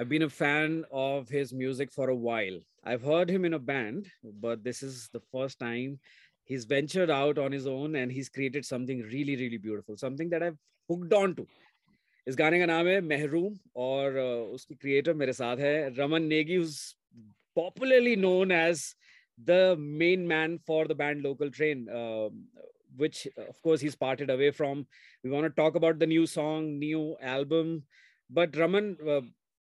I've been a fan of his music for a while. I've heard him in a band, but this is the first time he's ventured out on his own and he's created something really, really beautiful, something that I've hooked on to. इस गाने का नाम है महरूम और uh, उसकी creator मेरे साथ है Raman Negi popularly known as the main man for the band Local Train, uh, which of course he's parted away from. We want to talk about the new song, new album. But Raman, uh,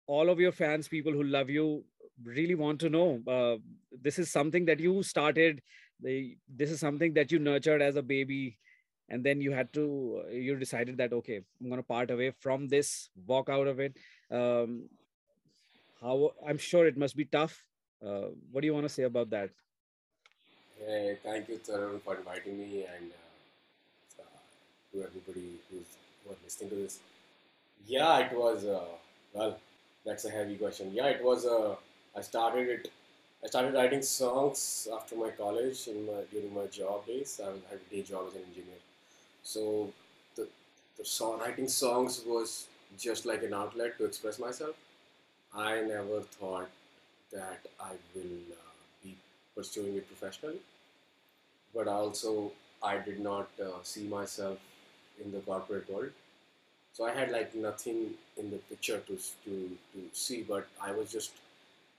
all of your fans, people who love you, really want to know. Uh, this is something that you started. The, this is something that you nurtured as a baby, and then you had to. You decided that okay, I'm going to part away from this, walk out of it. Um, how I'm sure it must be tough. Uh, what do you want to say about that? Hey, thank you, Tarun, for inviting me, and uh, to everybody who's who are listening to this. Yeah, it was uh, well. That's a heavy question. Yeah, it was. Uh, I started it. I started writing songs after my college in my during my job days. I had a day job as an engineer. So the the song writing songs was just like an outlet to express myself I never thought that I will uh, be pursuing it professionally, but also I did not uh, see myself in the corporate world. So I had like nothing in the picture to, to, to see, but I was just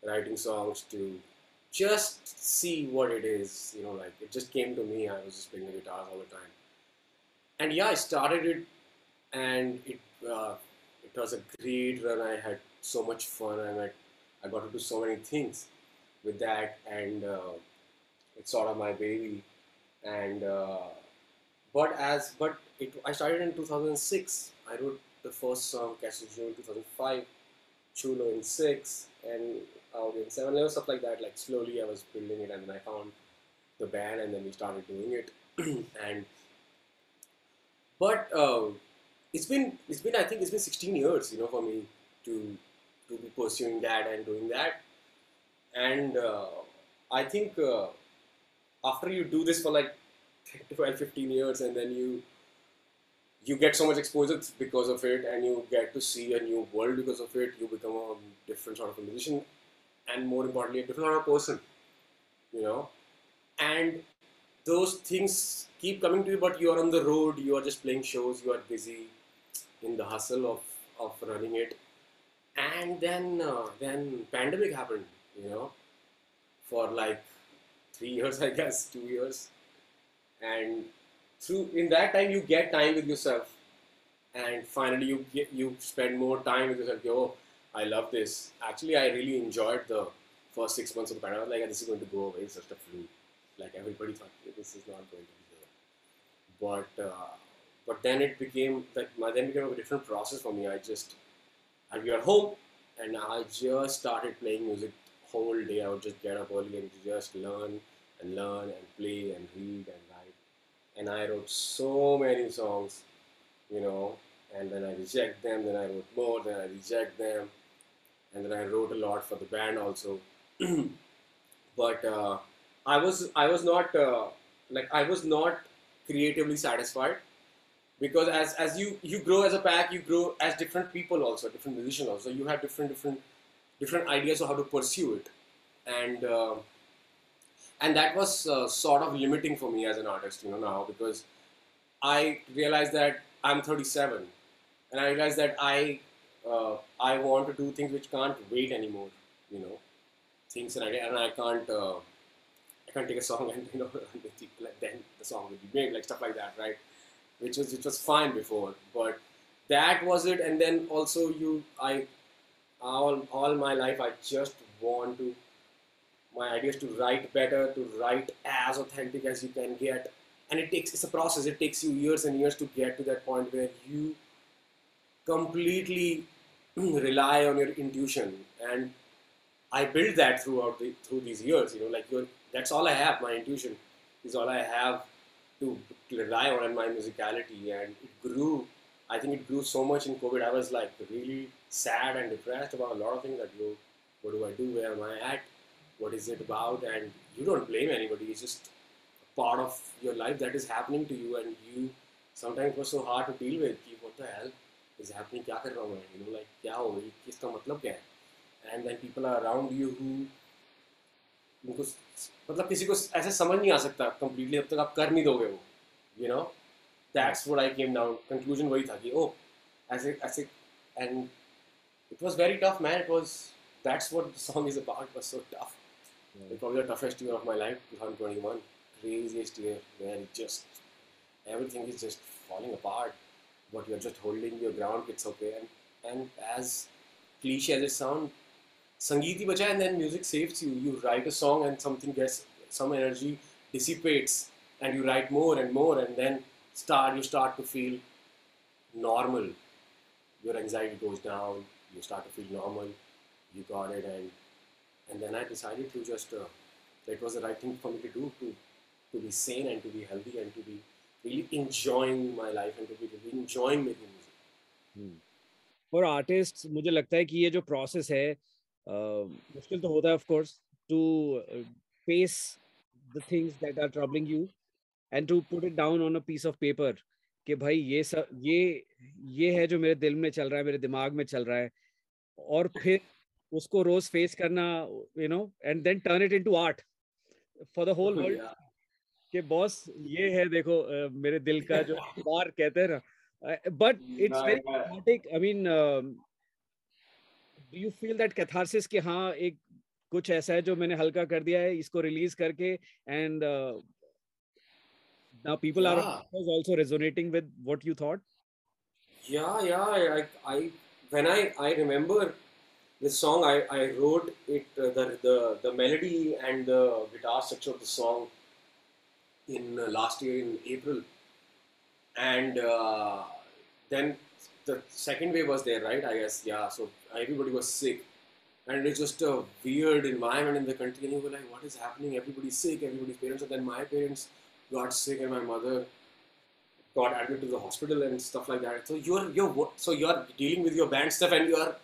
writing songs to just see what it is, you know, like it just came to me. I was just playing the guitars all the time. And yeah, I started it and it, uh, it was a great run. I had so much fun and I, I got to do so many things with that and uh, it's sort of my baby and uh, but as but it, I started in 2006 I wrote the first song Catch the June 2005 Chulo in 6 and out in 7 and stuff like that like slowly I was building it and then I found the band and then we started doing it and but uh, it's been it's been I think it's been 16 years you know for me to to be pursuing that and doing that. And uh, I think uh, after you do this for like 12, 15 years and then you you get so much exposure because of it and you get to see a new world because of it, you become a different sort of a musician and more importantly, a different sort of person, you know. And those things keep coming to you, but you are on the road, you are just playing shows, you are busy in the hustle of, of running it and then uh, then pandemic happened you know for like three years i guess two years and through in that time you get time with yourself. And finally you get you spend more time with yourself. Oh i love this. Actually i really enjoyed the first six months of the pandemic. Like this is going to go away. It's just a flu. Like everybody thought this is not going to be there. But uh, but then it became like then it became a different process for me. I just I'd be at home and I just started playing music whole day. I would just get up early and just learn and learn and play and read and. And I wrote so many songs, you know, and then I reject them, then I wrote more, then I reject them, and then I wrote a lot for the band also. but uh, I was I was not uh, like I was not creatively satisfied because as, as you you grow as a pack you grow as different people also different musicians also you have different different different ideas of how to pursue it and uh, and that was uh, sort of limiting for me as an artist you know now because i realized that i'm 37 and i realized that i uh, i want to do things which can't wait anymore you know things and i, and I can't uh, i can't take a song and you know then the song will be made like stuff like that right which was which was fine before, but that was it. And then also you, I, all all my life I just want to. My idea is to write better, to write as authentic as you can get, and it takes it's a process. It takes you years and years to get to that point where you completely rely on your intuition and I built that throughout the, through these years. You know, like that's all I have. My intuition is all I have to rely on and my musicality and it grew i think it grew so much in covid i was like really sad and depressed about a lot of things that you what do i do where am i at what is it about and you don't blame anybody it's just part of your life that is happening to you and you sometimes it was so hard to deal with what the hell is happening क्या कर रहा हूँ मैं you know like क्या हो गई इसका मतलब क्या है and then people are around you who उनको मतलब किसी को ऐसे समझ नहीं आ सकता completely अब तक आप कर नहीं दोगे वो you know that's what I came down conclusion वही था कि oh ऐसे ऐसे and it was very tough man it was that's what the song is about it was so tough Yeah. it's probably the toughest year of my life 2021 craziest year where just everything is just falling apart. But you're just holding your ground it's okay. And and as cliche as it sounds sangeet hi bacha and then music saves you. You write a song and something gets some energy dissipates and you write more and more and then start you start to feel normal. Your anxiety goes down you start to feel normal. You got it and and then i decided to just uh, that was the right thing for me to do to to be sane and to be healthy and to be really enjoying my life and to be really enjoying making music for artist मुझे लगता है कि ये जो process है uh, मुश्किल तो होता है of course to face the things that are troubling you and to put it down on a piece of paper कि भाई ये सब ये ये है जो मेरे दिल में चल रहा है मेरे दिमाग में चल रहा है और फिर उसको रोज फेस करना you know and then turn it into art for the whole world के बॉस ये है देखो uh, मेरे दिल का जो बार कहते हैं but it's very automatic I mean do you feel that catharsis कि हाँ एक कुछ ऐसा है जो मैंने हल्का कर दिया है इसको रिलीज़ करके and now people are also resonating with what you thought yeah yeah I when I I remember this song, I, I wrote it uh, the the the melody and the guitar structure of the song in uh, last year in April, and uh, then the second wave was there, right? I guess yeah. So everybody was sick, and it's just a weird environment in the country, and you were like, what is happening? Everybody's sick. Everybody's parents, and then my parents got sick, and my mother got admitted to the hospital and stuff like that. So you're you're so you're dealing with your band stuff and you're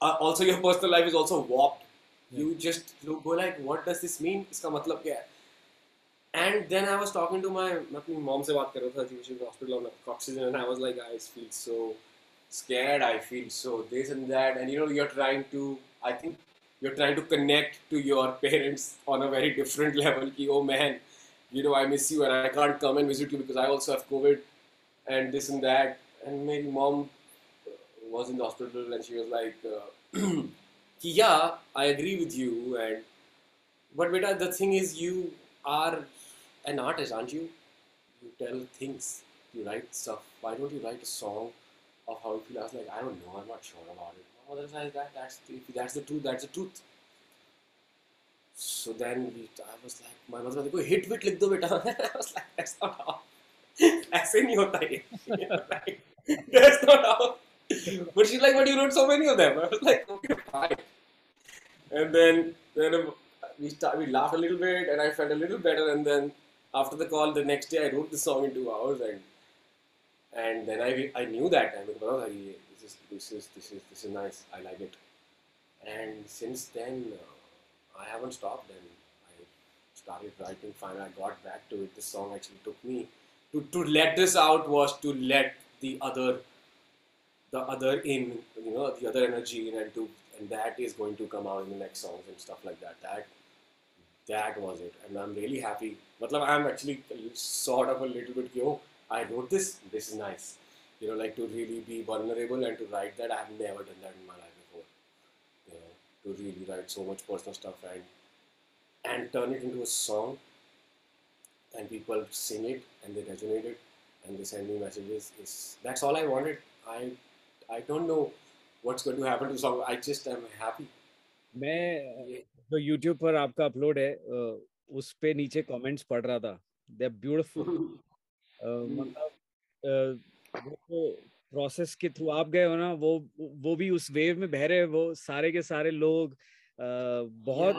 uh, also your personal life is also warped. You just you go like, what does this mean? इसका मतलब क्या है? And then I was talking to my मैं अपनी mom से बात कर रहा था she was in the hospital on oxygen and I was like, I feel so scared. I feel so this and that. And you know, you're trying to. I think you're trying to connect to your parents on a very different level. Ki, oh man, you know, I miss you and I can't come and visit you because I also have COVID and this and that. And my mom uh, was in the hospital and she was like, uh, yeah, I agree with you. And but beta, the thing is, you are an artist, aren't you? You tell things, you write stuff. Why don't you write a song of how you feel? I was like, I don't know, I'm not sure about it. Otherwise, that that's the, that's the truth. That's the truth. So then we, I was like, my mother was like, "Go hit with likh do beta." I was like, that's not how. ऐसे नहीं होता ये. That's not how. But she's like, but you wrote so many of them. I was like, okay, fine. And then then we start, we laughed a little bit, and I felt a little better. And then after the call, the next day, I wrote the song in two hours, and and then I I knew that time. Like, "Oh, This is this is this is this is nice. I like it. And since then, uh, I haven't stopped, and I started writing. Finally, I got back to it. This song actually took me to to let this out was to let the other the other in you know the other energy in and to and that is going to come out in the next songs and stuff like that. That that was it. And i'm really happy. But i'm actually sort of a little bit yo i wrote this. This is nice. You know like to really be vulnerable and to write that i've never done that in my life before. You know to really write so much personal stuff and and turn it into a song and people sing it and they resonate it and they send me messages that's all i wanted. I i don't know what's going to happen to song. I just am happy. मैं जो YouTube पर आपका upload है उस पे नीचे comments पढ़ रहा था। दे ब्यूटीफुल मतलब वो प्रोसेस के थ्रू आप गए हो ना वो वो भी उस वेव में बह रहे हैं वो सारे के सारे लोग बहुत.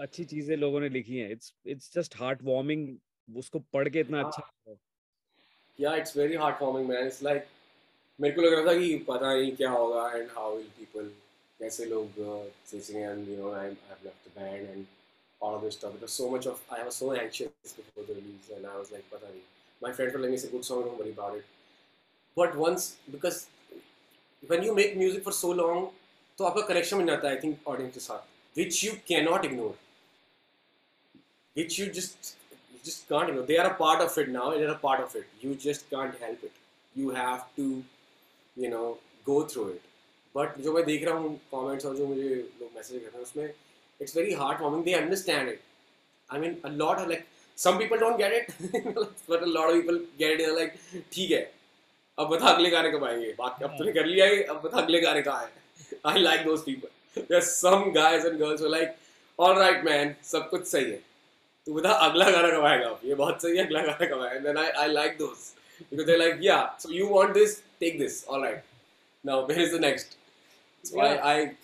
अच्छी चीज़ें लोगों ने लिखी हैं। It's it's just heart warming उसको पढ़ के इतना अच्छा लगा। yeah it's very heartwarming man. It's like मेरे को लग रहा था कि पता नहीं क्या होगा and how will people कैसे लोग you know I I've left the band and all of this stuff it was so much of I was so anxious before the release and I was like पता नहीं friend told me it's a good song don't worry about it but once because when you make music for so long तो आपका connection बन जाता है I think audience के साथ which you can not ignore which you just just can't ignore. They are a part of it now. They're a part of it. You just can't help it. You have to, you know, go through it. But जो मैं देख रहा हूँ comments और जो मुझे लोग message कर रहे हैं उसमें it's very hard forming they understand it I mean a lot like some people don't get it but a lot of people get it like ठीक है अब बता अगले गाने कब आएँगे? बाकी अब तूने कर लिया है अब बता अगले गाने कहाँ है? I like those people there some guys and girls like all right man सब कुछ सही है. तू बता अगला गाना कब आएगा? ये बहुत सही है अगला गाना कब आएगा? Then I I like those because they're like yeah so you want this take this all right now where is the next so Yeah. I, I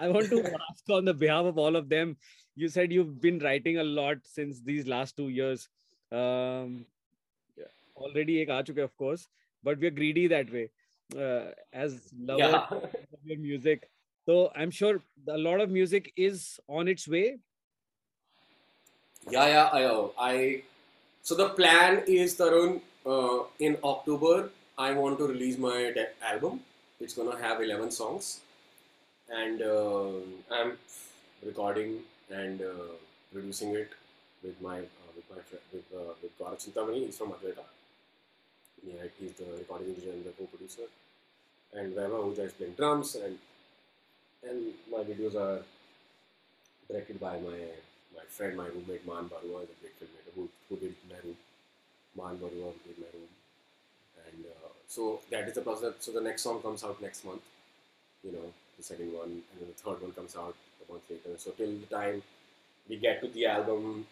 I want to ask on the behalf of all of them. You said you've been writing a lot since these last two years. Um, already ek aa chuke, of course, but we're greedy that way. Uh, as lovers yeah of your music, so I'm sure a lot of music is on its way. Yeah, yeah, I, I. So the plan is Tarun. Uh, in October, I want to release my album. It's gonna have eleven songs, and uh, I'm recording and uh, producing it with my uh, with my friend with uh, with Gaurav. He's from Advaita. Yeah, he's the recording engineer and the co-producer. And Vaibhav Ahuja is playing drums, and and my videos are directed by my my friend, my roommate Man Barua is a great filmmaker who, who did my room. Man Barua did my room. And uh, so that is the process. So the next song comes out next month, you know, the second one, and then the third one comes out a month later. So till the time we get to the album,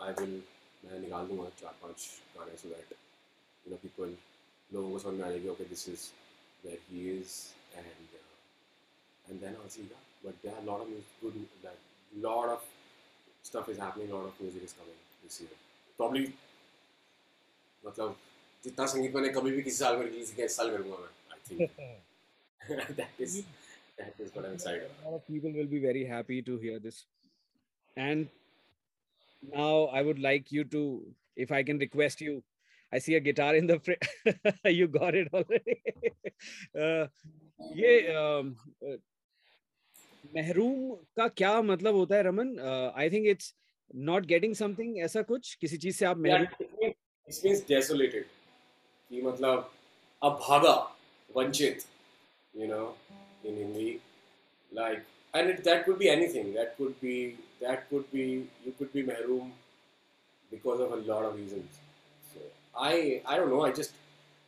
I will मैं निकाल दूंगा चार पांच गाने so that you know people लोगों को समझ में आ जाएगी okay this is where he is and uh, and then I'll see that. But there are a lot of music, good that lot of stuff is happening, a lot of music is coming this year. तो probably मतलब जितना संगीत मैंने कभी भी किसी साल में रिलीज़ किया साल करूँगा मैं I think that is that is what I am side of people will be very happy to hear this and now I would like you to if I can request you I see a guitar in the front. you got it already. Uh, ये um, uh, महरूम का क्या मतलब होता है Raman? Uh, I think it's not getting something ऐसा कुछ? किसी चीज़ से आप डेसोलेटेड कि मतलब अब भागा वंचित you know in Hindi like and it that could be anything that could be that could be you could be महरूम because of a lot of reason so I I don't know I just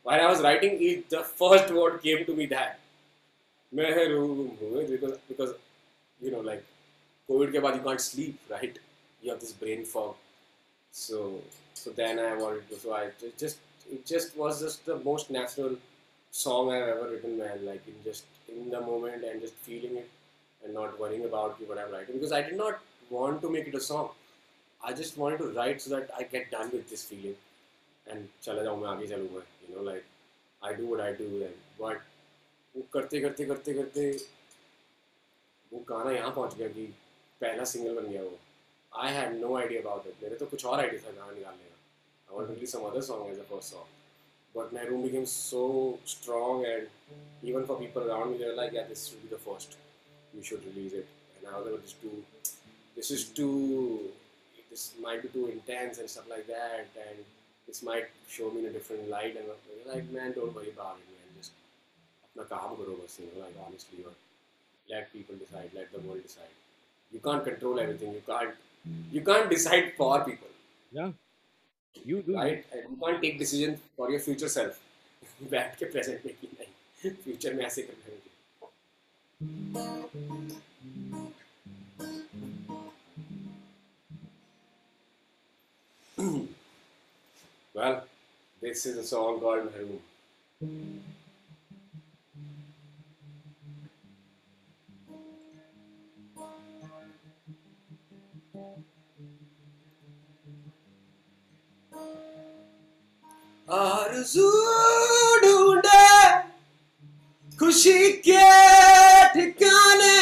why I was writing is the first word came to me that महरूम because you know like covid के बाद you can't sleep right you have this brain fog so so then i wanted to so i ju- just it just was just the most natural song I've ever written, man. Like in just in the moment and just feeling it and not worrying about what I'm writing because I did not want to make it a song. I just wanted to write so that I get done with this feeling and चला जाऊँ मैं आगे चलूँ मैं you know like I do what I do and but वो करते करते करते करते वो गाना यहाँ पहुँच गया कि पहला सिंगल बन गया वो I had no idea about it. मेरे तो कुछ और आइडिया था गाना निकालने का. I wanted to do some other song as a first song. But Mehroom became so strong, and even for people around me, they were like, "Yeah, this should be the first. You should release it." And I was like, "This too. This is too. This might be too intense and stuff like that, and this might show me in a different light." And they were like, "Man, don't worry about it, man. Just अपना काम करो बस, you know, like honestly, or let people decide, let the world decide. You can't control everything. You can't." you can't decide for people you do right and you can't take decision for your future self बैठ के present में की नहीं future में ऐसे करना है well this is a song called Maroon आरज़ू ढूंढे खुशी के ठिकाने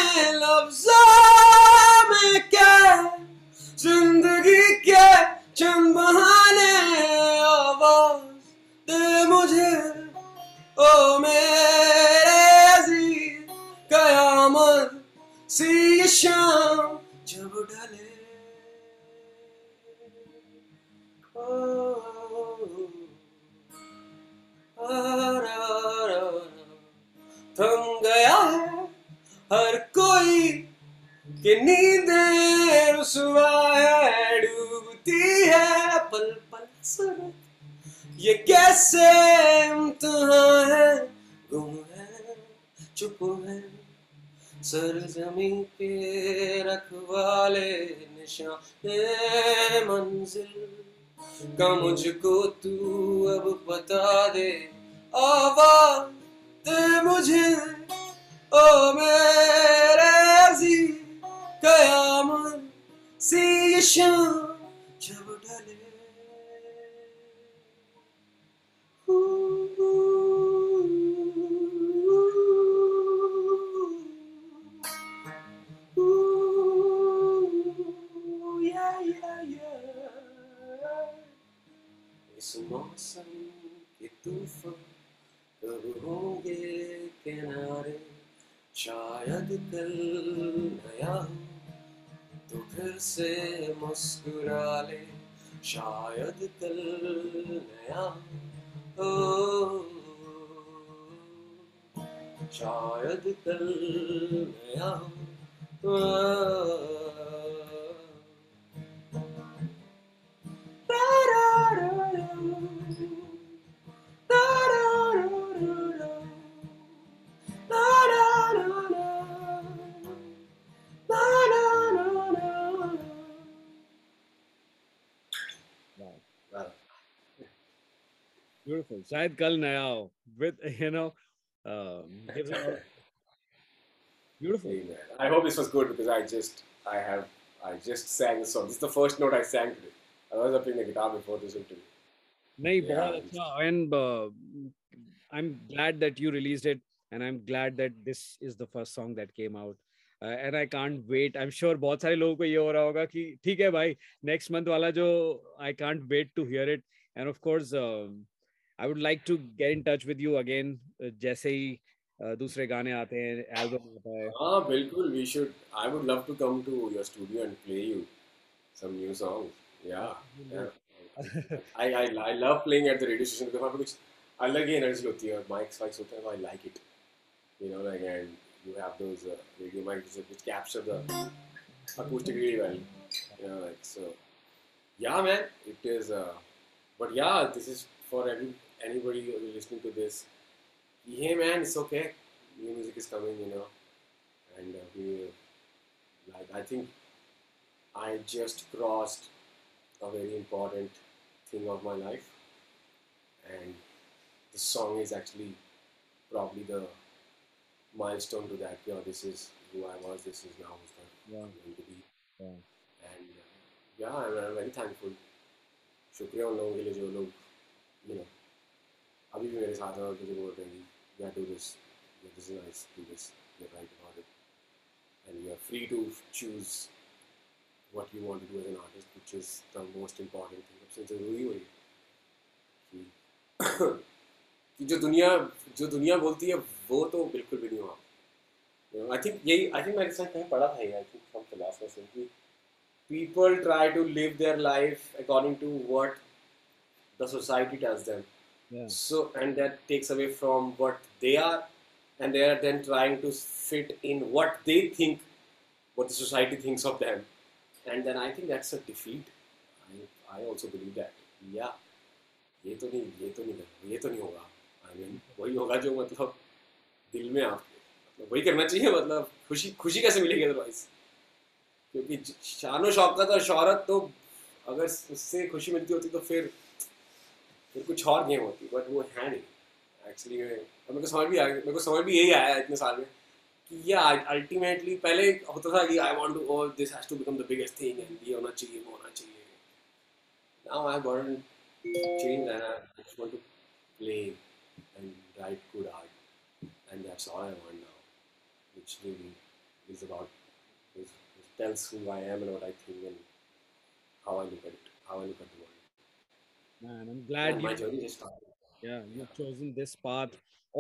Amen. बिल्कुल शायद कल नया हो with you know beautiful I hope this was good because I just I have I just sang this this the first note I sang today I was up in the guitar before this interview नहीं बहुत अच्छा and I am glad that you released it and I am glad that this is the first song that came out and I can't wait I am sure बहुत सारे लोगों को ये हो रहा होगा कि ठीक है भाई नेक्स्ट मंथ वाला जो I can't wait to hear it and of course um, I would like to get in touch with you again uh, जैसे ही uh, दूसरे गाने आते हैं एल्बम आता है Ah, बिल्कुल. We should. I would love to come to your studio and play you some new songs. Yeah. yeah. I, I I love playing at the radio station because वहाँ पे कुछ अलग ही एनर्जी होती है और माइक्स वाइक्स होते हैं I like it. You know, like and you have those uh, radio mics which capture the acoustic really well. You know, like so. Yeah, man, it is. Uh, but yeah, this is for every anybody who is listening to this. Hey, man, it's okay. New music is coming, you know, and uh, we like. I think I just crossed a very important thing of my life, and this song is actually probably the milestone to that. Yeah, this is who I was. This is now who's Yeah. I'm going to be. Yeah. And uh, yeah, I'm, I'm very thankful. शुक्रिया उन लोगों के लिए जो लोग you know अभी भी मेरे साथ हैं और मुझे बोल रहे हैं या डू दिस या this is nice do this you write about it and you are free to choose what you want to do as an artist, which is the most important thing. सबसे ज़रूरी वही है कि कि जो दुनिया जो दुनिया बोलती है वो तो बिल्कुल भी नहीं हुआ। आई थिंक यही आई थिंक मैंने कहीं पढ़ा था ये आई थिंक फ्रॉम फिलोसफर से कि people try to live their life according to what the society tells them. Yeah. so and that takes away from what they are and they are then trying to fit in what they think what the society thinks of them and then i think that's a defeat i, I also believe that yeah ये तो नहीं ये तो नहीं ये तो नहीं होगा आई मीन वही होगा जो मतलब दिल में आपके मतलब वही करना चाहिए मतलब खुशी खुशी कैसे मिलेगी अदरवाइज क्योंकि ज- शानो शौकत और शोहरत तो अगर उससे खुशी मिलती होती तो फिर फिर कुछ और गेम होती बट वो है नहीं एक्चुअली मेरे को समझ भी आ मेरे को समझ भी यही आया इतने साल में कि या अल्टीमेटली पहले होता था कि I want to O this has to become the biggest thing and ये होना चाहिए वो होना चाहिए now I got change and I just want to play and write good art and that's all I want now which really is about is, tells who I am and what I think and how I look at it, how I look at the. Man, I'm glad And my you journey just started. yeah you've chosen this path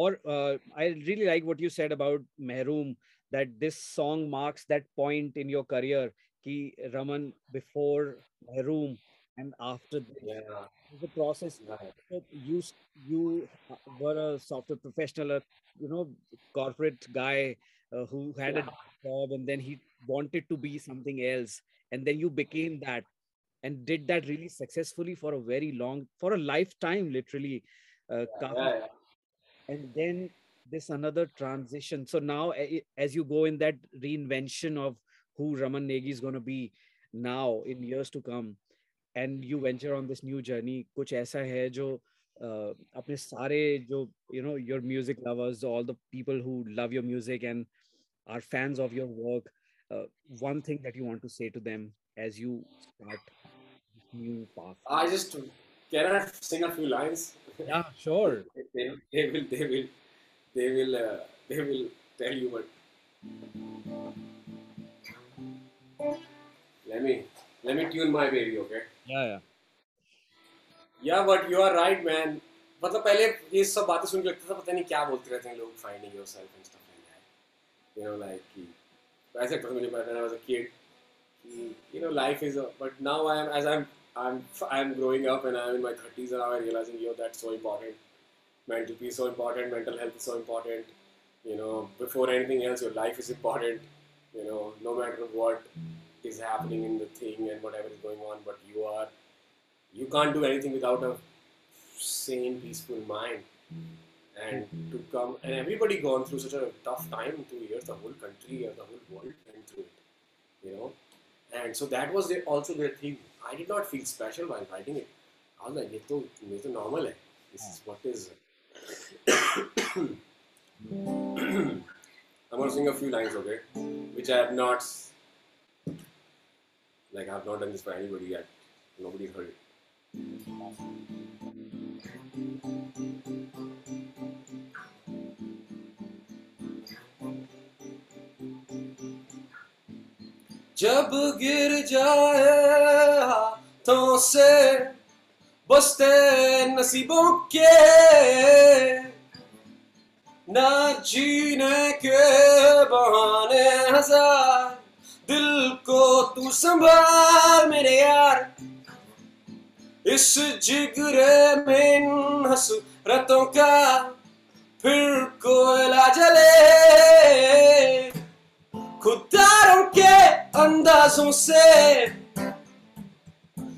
or uh, i really like what you said about mehroom that this song marks that point in your career ki raman before my room and after this, Yeah. the process Right. you you uh, were a software professional, a you know corporate guy uh, who had a job, and then he wanted to be something else, and then you became that and did that really successfully for a very long for a lifetime literally uh, yeah, yeah, yeah. and then this another transition so now as you go in that reinvention of who raman negi is going to be now in years to come and you venture on this new journey kuch aisa hai jo uh, apne sare jo you know your music lovers all the people who love your music and are fans of your work uh, one thing that you want to say to them as you start new path. I just can I sing a few lines? Yeah, sure. they, they will they will they will uh, they will tell you what let me let me tune my baby okay Yeah, yeah. yeah but you are right man मतलब पहले ये सब बातें सुन के लगता था पता नहीं क्या बोलते रहते हैं लोग finding yourself and stuff like that you know like कि ऐसे लगता था मुझे पता था वाज अ किड कि you know life is a, but now I am as I'm I'm growing up and I'm in my 30s and I'm realizing yo that's so important. Mental peace so important mental health is so important. You know before anything else your life is important. You know no matter what is happening in the thing and whatever is going on but you are you can't do anything without a sane peaceful mind. And to come and everybody gone through such a tough time two years the whole country the whole world went through it. You know and so that was their, also their thing I did not feel special while writing it I was like ये तो ये तो normal है this is what is I'm gonna sing a few lines okay which I have not like I have not done this for anybody yet nobody's heard it जब गिर जाए हाथों से, बसते नसीबों के ना जीने के बहाने हज़ार। दिल को तू संभाल मेरे यार। इस जिगरे में हसरतों का फिर कोयला जले। खुदारों के अंदाजों से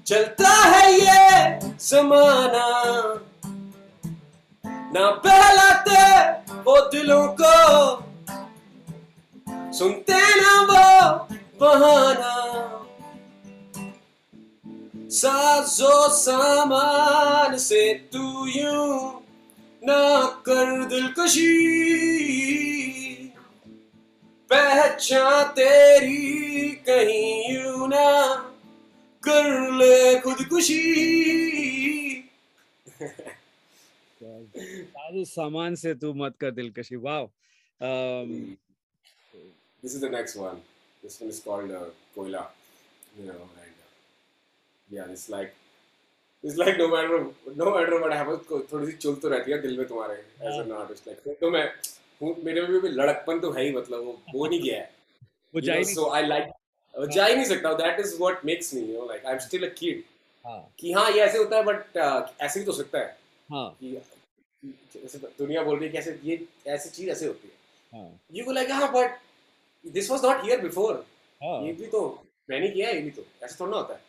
चलता है ये जमाना। ना बहलाते वो दिलों को, सुनते ना वो बहाना। साजो सामान से तू यूँ ना कर दिलकशी। पहचान तेरी कहीं यू ना कर ले खुदकुशी। साधु सामान से तू मत कर दिलकशी। Wow this is the next one this one is called Koyla. You know and yeah this like it's like no matter no matter what happens थोड़ी सी चुल तो रहती है दिल में तुम्हारे एज एन आर्टिस्ट लाइक तो मैं मेरे में भी लड़कपन तो है ही मतलब वो वो नहीं गया है. वो जा ही नहीं I like uh, जा ही नहीं सकता. That is what makes me, you know, like I'm still a kid. हाँ। कि हाँ ये ऐसे होता है बट ऐसे भी तो सकता है। हाँ। दुनिया बोल रही है कि ऐसे ये ऐसी चीज़ ऐसे होती है। हाँ। यू गो लाइक हाँ but this was not here before हाँ। ये भी तो मैंने किया है ये भी तो। ऐसा थोड़ा ना होता है।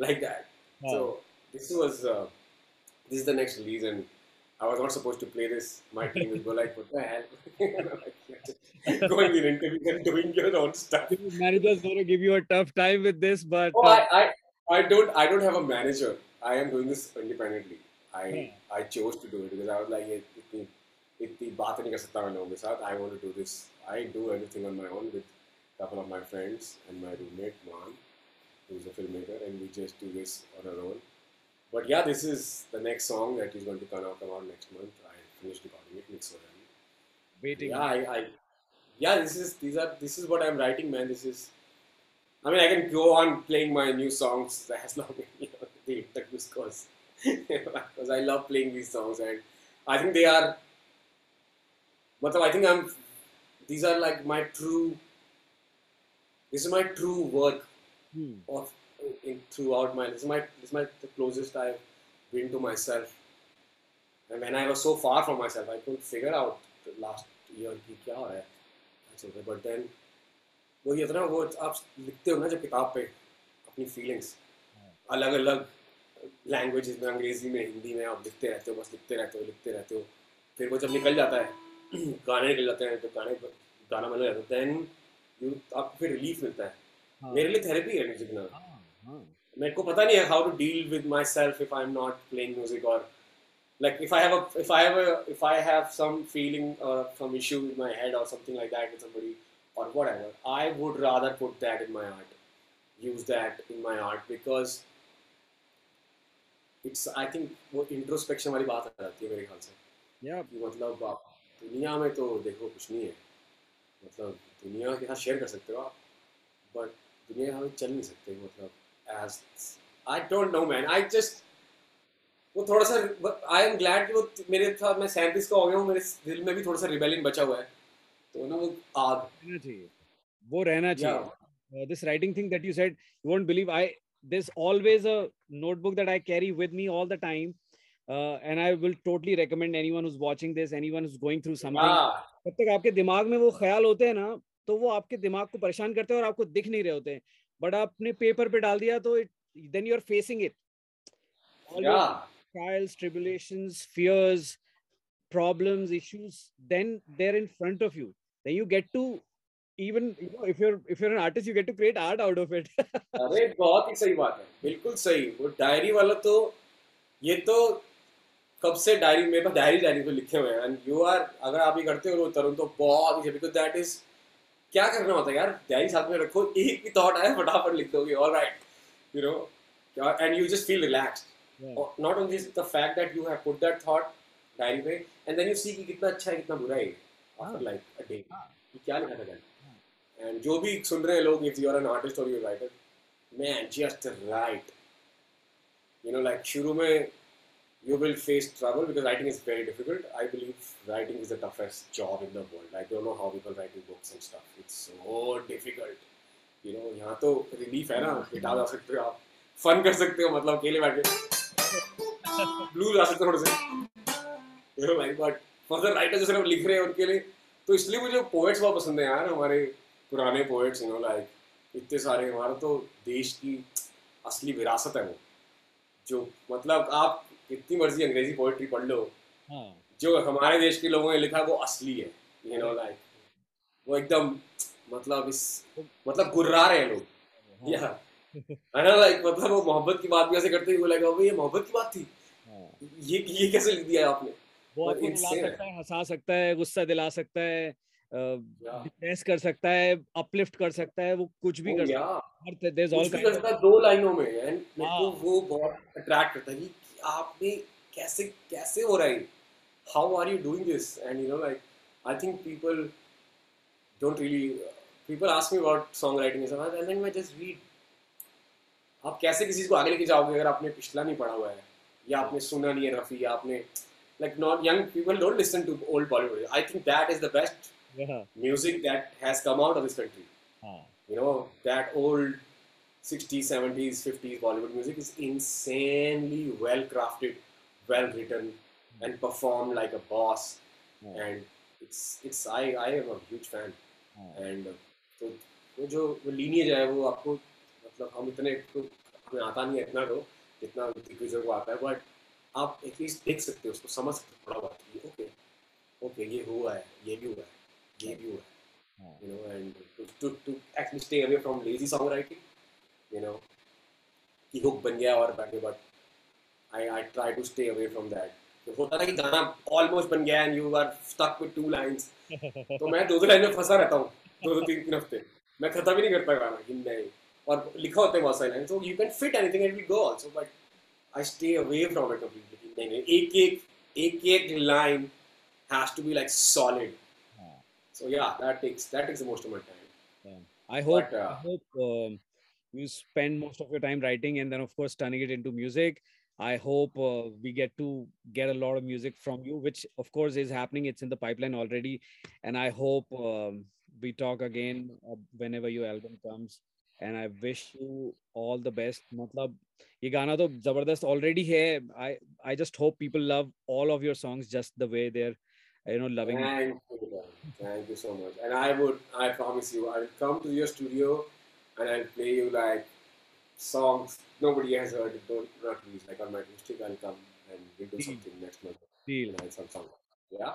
Like that so this this was uh, this is the next release and I was not supposed to play this. My team would go like, what the hell? going in interview and doing your own stuff. Managers going to give you a tough time with this, but oh. Uh, I, I, I don't, I don't have a manager. I am doing this independently. I. I chose to do it because I was like, itni itni baat nahi kar sakta main. I want to do this. I do everything on my own with a couple of my friends and my roommate Maan, who's a filmmaker, and we just do this on our own. But yeah, this is the next song that is going to come out, come out next month. I finished recording it, mix already. waiting. Yeah, I, I, yeah, this is these are this is what I'm writing, man. This is, I mean, I can go on playing my new songs as long as you know, the interviews goes, because I love playing these songs, and I think they are. But I think I'm these are like my true. This is my true work Hmm. of in, throughout my. This is my this is my the closest I've been to myself. And when I was so far from myself, I couldn't figure out the last year कि क्या हो चल. But then वो ये ना वो आप लिखते हो ना जब किताब पे अपनी फीलिंग्स अलग अलग लैंग्वेजेस में अंग्रेज़ी में हिंदी में आप लिखते रहते हो बस लिखते रहते हो लिखते रहते हो फिर वो जब निकल जाता है गाने निकल जाते हैं तो गाने गाना बना जाता है देन यू आपको फिर रिलीफ मिलता है हाँ, मेरे लिए थेरेपी है म्यूज़िक ना हाँ. हाँ। मेरे को पता नहीं है how to deal with myself if I am not playing music और like if I have a if I have a if I have some feeling और some issue with my head और something like that with somebody और whatever I would rather put that in my art use that in my art because it's I think वो introspection वाली बात आ जाती है मेरे ख्याल से। या yeah. मतलब आप दुनिया में तो देखो कुछ नहीं है। मतलब दुनिया के साथ शेयर कर सकते हो आप बट दुनिया के साथ चल नहीं सकते मतलब as I don't know man. I वो थोड़ा सा आई एम ग्लैड कि वो मेरे था मैं सैंतीस का हो गया हूँ मेरे दिल में भी थोड़ा सा रिबेलिंग बचा हुआ है। तो ना वो आग। रहना चाहिए। वो रहना चाहिए। This writing thing that you said you won't believe I this always a notebook that I carry with me all the time Uh, and I will totally recommend anyone who's watching this, anyone who's going through something. जब तक आपके दिमाग में वो ख्याल होते हैं ना तो वो आपके दिमाग को परेशान करते हैं और आपको दिख नहीं रहे होते हैं। बट आपने पेपर पे डाल दिया तो then you are facing it trials tribulations fears problems issues then they're in front of you then you get to even you know if you're if you're an artist you get to create art out of it अरे बहुत ही सही बात है बिल्कुल सही वो diary वाला तो ये तो कब से डायरी मेरे पास डायरी डायरी पे लिखे हुए हैं एंड यू आर अगर आप ये करते हो तरुण तो बहुत ही बिकॉज़ दैट इज़ क्या करना होता है यार? डायरी साथ में रखो एक भी थॉट आया फटाफट लिख दोगे all right you know and you just feel relax not only the fact that you have put that thought diary पे एंड देन यू सी कि कितना अच्छा है कितना बुरा है आफ्टर लाइक अ डे कि क्या लिखा था एंड हाँ। जो भी सुन रहे हैं लोग if you are an artist और you writer man just write you know like शुरू में you will face trouble because writing is very difficult I believe writing is the toughest job in the world I don't know how people write books and stuff it's so difficult you know यहाँ तो relief है ना guitar गा सकते हो आप fun कर सकते हो मतलब अकेले बैठ ब्लू गा सकते हो थोड़े से you know like but for the writer जो सिर्फ़ लिख रहे हैं उनके लिए तो इसलिए मुझे पोएट्स बहुत पसंद है यार हमारे पुराने पोएट्स यू नो लाइक इतने सारे हमारा तो देश की असली विरासत है वो जो मतलब आप कितनी मर्ज़ी अंग्रेज़ी पोएट्री पढ़ लो। हाँ। जो हमारे देश के लोगों ने लिखा वो असली है यू नो लाइक वो एकदम मतलब इस मतलब गुर्रा रहे हैं लोग। या है ना लाइक मतलब वो मोहब्बत की बात भी ऐसे करते हुए लगा ये मोहब्बत की बात थी। हाँ। ये ये कैसे लिख दिया आपने? वो आपको है। सकता है हंसा सकता है गुस्सा दिला सकता है. डिप्रेस कर सकता है अपलिफ्ट कर सकता है वो कुछ भी Oh, कर सकता है। है दो लाइनों में एंड हाँ। वो बहुत अट्रैक्ट करता है कि आपने कैसे कैसे हो रहा है how are you doing this and you know like I think people don't really people ask me about song writing and then मैं जस्ट रीड आप कैसे किसी को आगे लेके जाओगे अगर आपने पिछला नहीं पढ़ा हुआ है या आपने सुना नहीं है रफी या आपने like not young people don't listen to old Bollywood. I think that is the best Yeah. music that has come out of this country. हाँ You know, that old 60s, 70s, 50s Bollywood music is insanely well crafted, well written, and performed like a boss. हाँ, And it's it's I I am a huge fan. हाँ, And uh, तो वो जो वो lineage है वो आपको मतलब हम इतने तो हमें आता नहीं है इतना तो जितना दिग्गजों को आता है बट आप एटलीस्ट देख सकते हो उसको समझ सकते हो थोड़ा बहुत ओके ओके ये हुआ है ये भी हुआ है ये भी हुआ है हाँ. you know, and to, to, to actually stay away from lazy songwriting, you know, कि हुक बन गया और बैठे but I I try to stay away from that तो होता ना कि गाना ऑलमोस्ट बन गया and you are stuck with two lines तो मैं दो दो लाइन में फंसा रहता हूँ दो दो तीन तीन हफ़्ते. मैं खत्म ही नहीं करता गाना कि नहीं. और लिखा होता है बहुत सारे लाइन तो you can fit anything and we go also but I stay away from it completely नहीं नहीं एक एक एक एक line has to be like solid हाँ. So yeah, that takes that takes the most of my time. Yeah. I hope you spend most of your time writing and then of course turning it into music. I hope uh, we get to get a lot of music from you, which of course is happening. It's in the pipeline already, and I hope um, we talk again uh, whenever your album comes. And I wish you all the best. मतलब ये गाना तो जबरदस्त already है. I I just hope people love all of your songs just the way they're you know loving. Thank you, man. thank you so much. And I would, I promise you, I'll come to your studio and I'll play you like songs nobody has heard. It, don't not release like on my acoustic. I'll come and we'll do something next month. Deal. Know, some song. Yeah,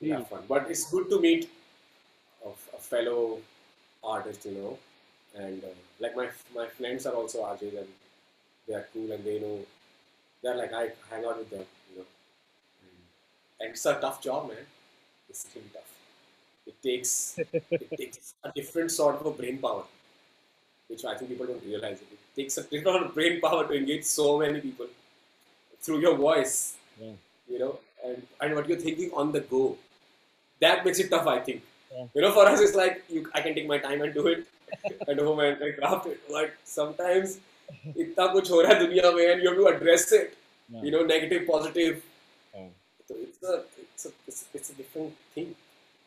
Deal. have fun. But it's good to meet a, a fellow artist, you know, and uh, like my my friends are also artists, and they are cool and they know they're like I hang out with them, you know. And, and it's a tough job, man. It's really tough. It takes it takes a different sort of a brain power, which I think people don't realize. It takes a different amount of brain power to engage so many people through your voice, Yeah. you know, and, and what you're thinking on the go. That makes it tough, I think. Yeah. You know, for us, it's like you, I can take my time and do it at home and, and craft it. But sometimes, इतना कुछ हो रहा है दुनिया में and you have to address it. Yeah. You know, negative, positive. Yeah. So it's a, it's a, it's, it's a different thing.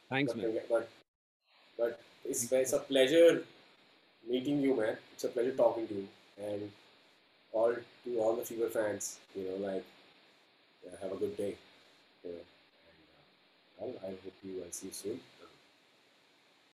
Thanks, man. But, but, but it's, it's a pleasure meeting you, man. It's a pleasure talking to you. And all to all the Fever fans, you know, like, yeah, have a good day. You know, and, uh, I'll, I hope you, I'll see you soon.